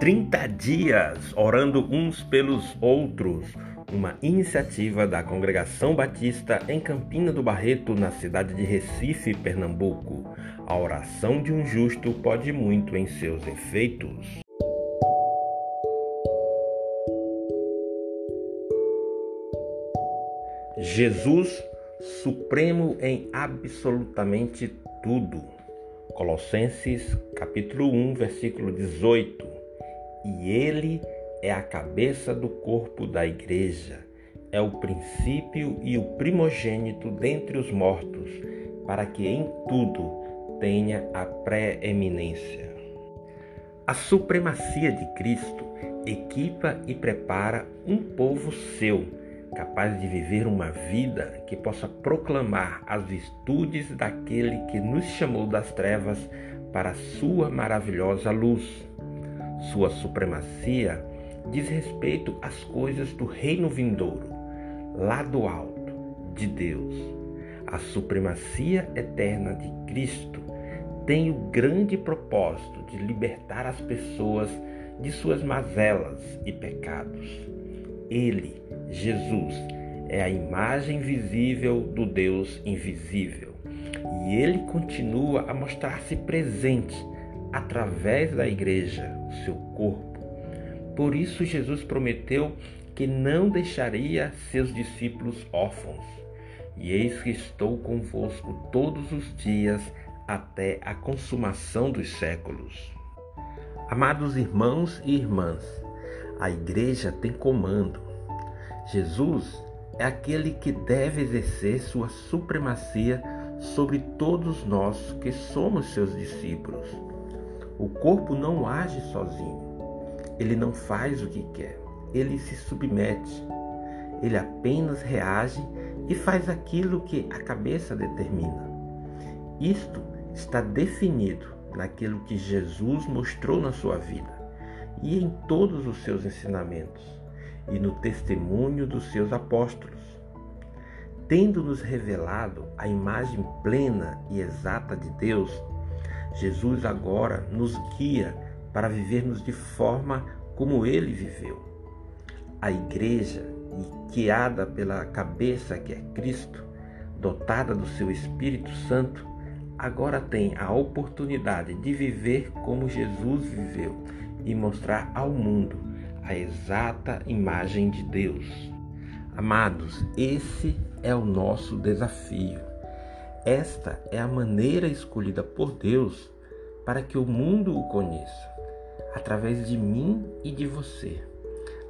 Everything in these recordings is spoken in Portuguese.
30 dias orando uns pelos outros, uma iniciativa da Congregação Batista em Campina do Barreto, na cidade de Recife, Pernambuco. A oração de um justo pode muito em seus efeitos. Jesus, supremo em absolutamente tudo. Colossenses capítulo 1, versículo 18. E ele é a cabeça do corpo da igreja, é o princípio e o primogênito dentre os mortos, para que em tudo tenha a preeminência. A supremacia de Cristo equipa e prepara um povo seu capaz de viver uma vida que possa proclamar as virtudes daquele que nos chamou das trevas para a sua maravilhosa luz. Sua supremacia diz respeito às coisas do reino vindouro, lá do alto, de Deus. A supremacia eterna de Cristo tem o grande propósito de libertar as pessoas de suas mazelas e pecados. Ele, Jesus, é a imagem visível do Deus invisível. E ele continua a mostrar-se presente através da igreja, seu corpo. Por isso, Jesus prometeu que não deixaria seus discípulos órfãos. E eis que estou convosco todos os dias até a consumação dos séculos. Amados irmãos e irmãs, a igreja tem comando. Jesus é aquele que deve exercer sua supremacia sobre todos nós que somos seus discípulos. O corpo não age sozinho. Ele não faz o que quer. Ele se submete. Ele apenas reage e faz aquilo que a cabeça determina. Isto está definido naquilo que Jesus mostrou na sua vida e em todos os seus ensinamentos e no testemunho dos seus apóstolos, tendo-nos revelado a imagem plena e exata de Deus, Jesus agora nos guia para vivermos de forma como ele viveu. A igreja, guiada pela cabeça que é Cristo, dotada do seu Espírito Santo, agora tem a oportunidade de viver como Jesus viveu e mostrar ao mundo a exata imagem de Deus. Amados, esse é o nosso desafio. Esta é a maneira escolhida por Deus para que o mundo o conheça, através de mim e de você,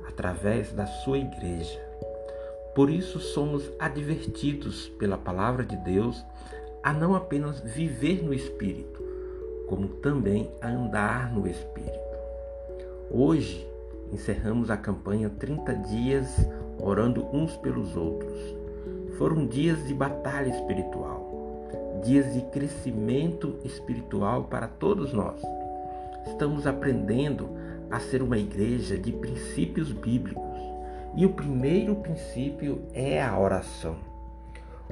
através da sua igreja. Por isso somos advertidos pela palavra de Deus a não apenas viver no Espírito, como também a andar no Espírito. Hoje encerramos a campanha 30 dias orando uns pelos outros. Foram dias de batalha espiritual, dias de crescimento espiritual para todos nós. Estamos aprendendo a ser uma igreja de princípios bíblicos e o primeiro princípio é a oração.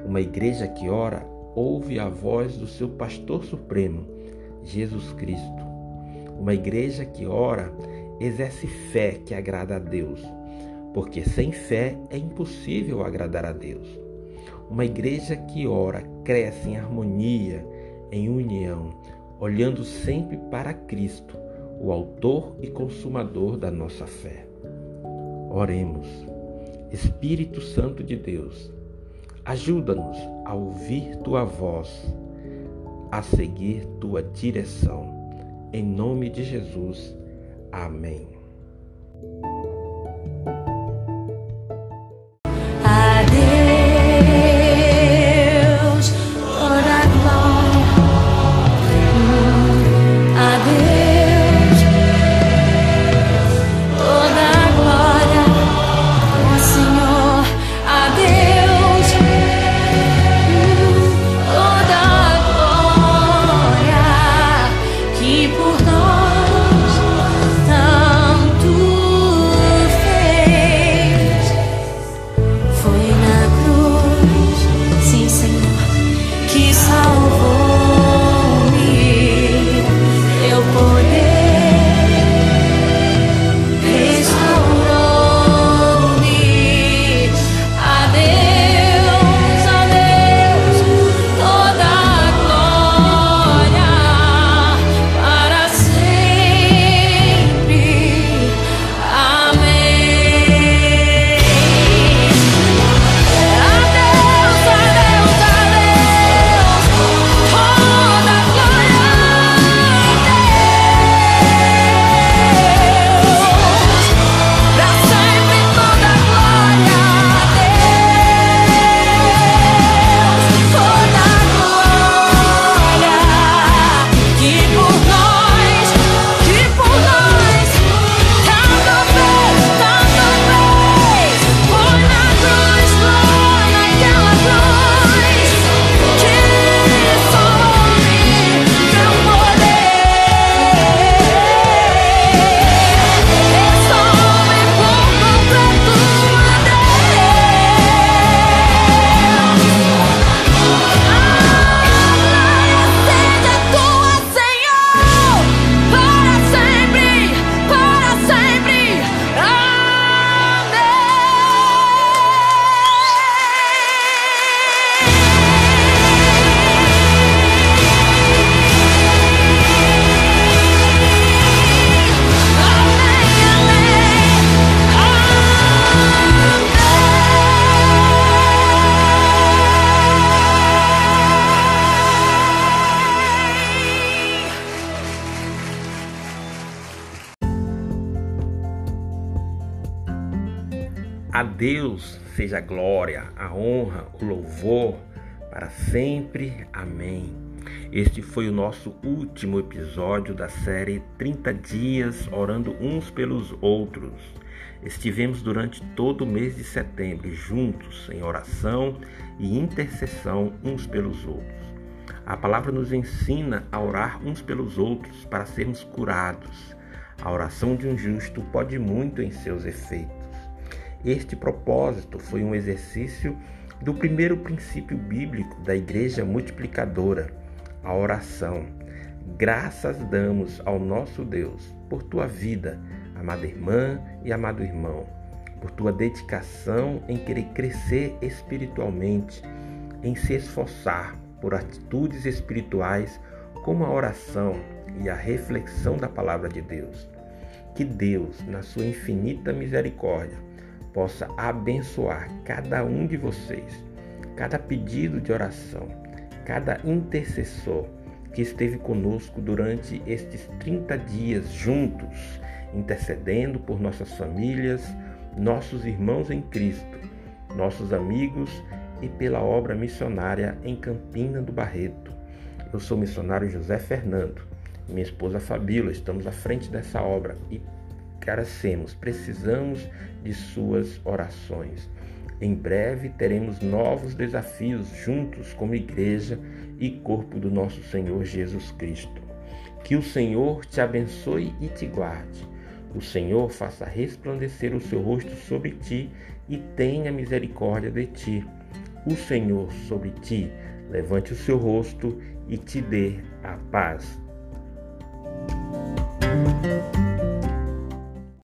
Uma igreja que ora ouve a voz do seu pastor supremo, Jesus Cristo. Uma igreja que ora exerce fé que agrada a Deus, porque sem fé é impossível agradar a Deus. Uma igreja que ora cresce em harmonia, em união, olhando sempre para Cristo, o Autor e Consumador da nossa fé. Oremos. Espírito Santo de Deus, Ajuda-nos a ouvir tua voz, a seguir tua direção. Em nome de Jesus. Amém. Deus seja a glória, a honra, o louvor para sempre. Amém. Este foi o nosso último episódio da série 30 Dias Orando Uns pelos Outros. Estivemos durante todo o mês de setembro juntos em oração e intercessão uns pelos outros. A palavra nos ensina a orar uns pelos outros para sermos curados. A oração de um justo pode muito em seus efeitos. Este propósito foi um exercício do primeiro princípio bíblico da igreja multiplicadora, a oração. Graças damos ao nosso Deus por tua vida amada irmã e amado irmão, por tua dedicação em querer crescer espiritualmente, em se esforçar por atitudes espirituais como a oração e a reflexão da palavra de Deus. Que Deus, na sua infinita misericórdia, possa abençoar cada um de vocês, cada pedido de oração, cada intercessor que esteve conosco durante estes 30 dias juntos intercedendo por nossas famílias, nossos irmãos em Cristo, nossos amigos e pela obra missionária em Campina do Barreto. Eu sou o missionário José Fernando, minha esposa Fabíola, estamos à frente dessa obra e carecemos, precisamos de suas orações. Em breve teremos novos desafios juntos como igreja e corpo do nosso Senhor Jesus Cristo. Que o Senhor te abençoe e te guarde. O Senhor faça resplandecer o seu rosto sobre ti e tenha misericórdia de ti. O Senhor sobre ti levante o seu rosto e te dê a paz.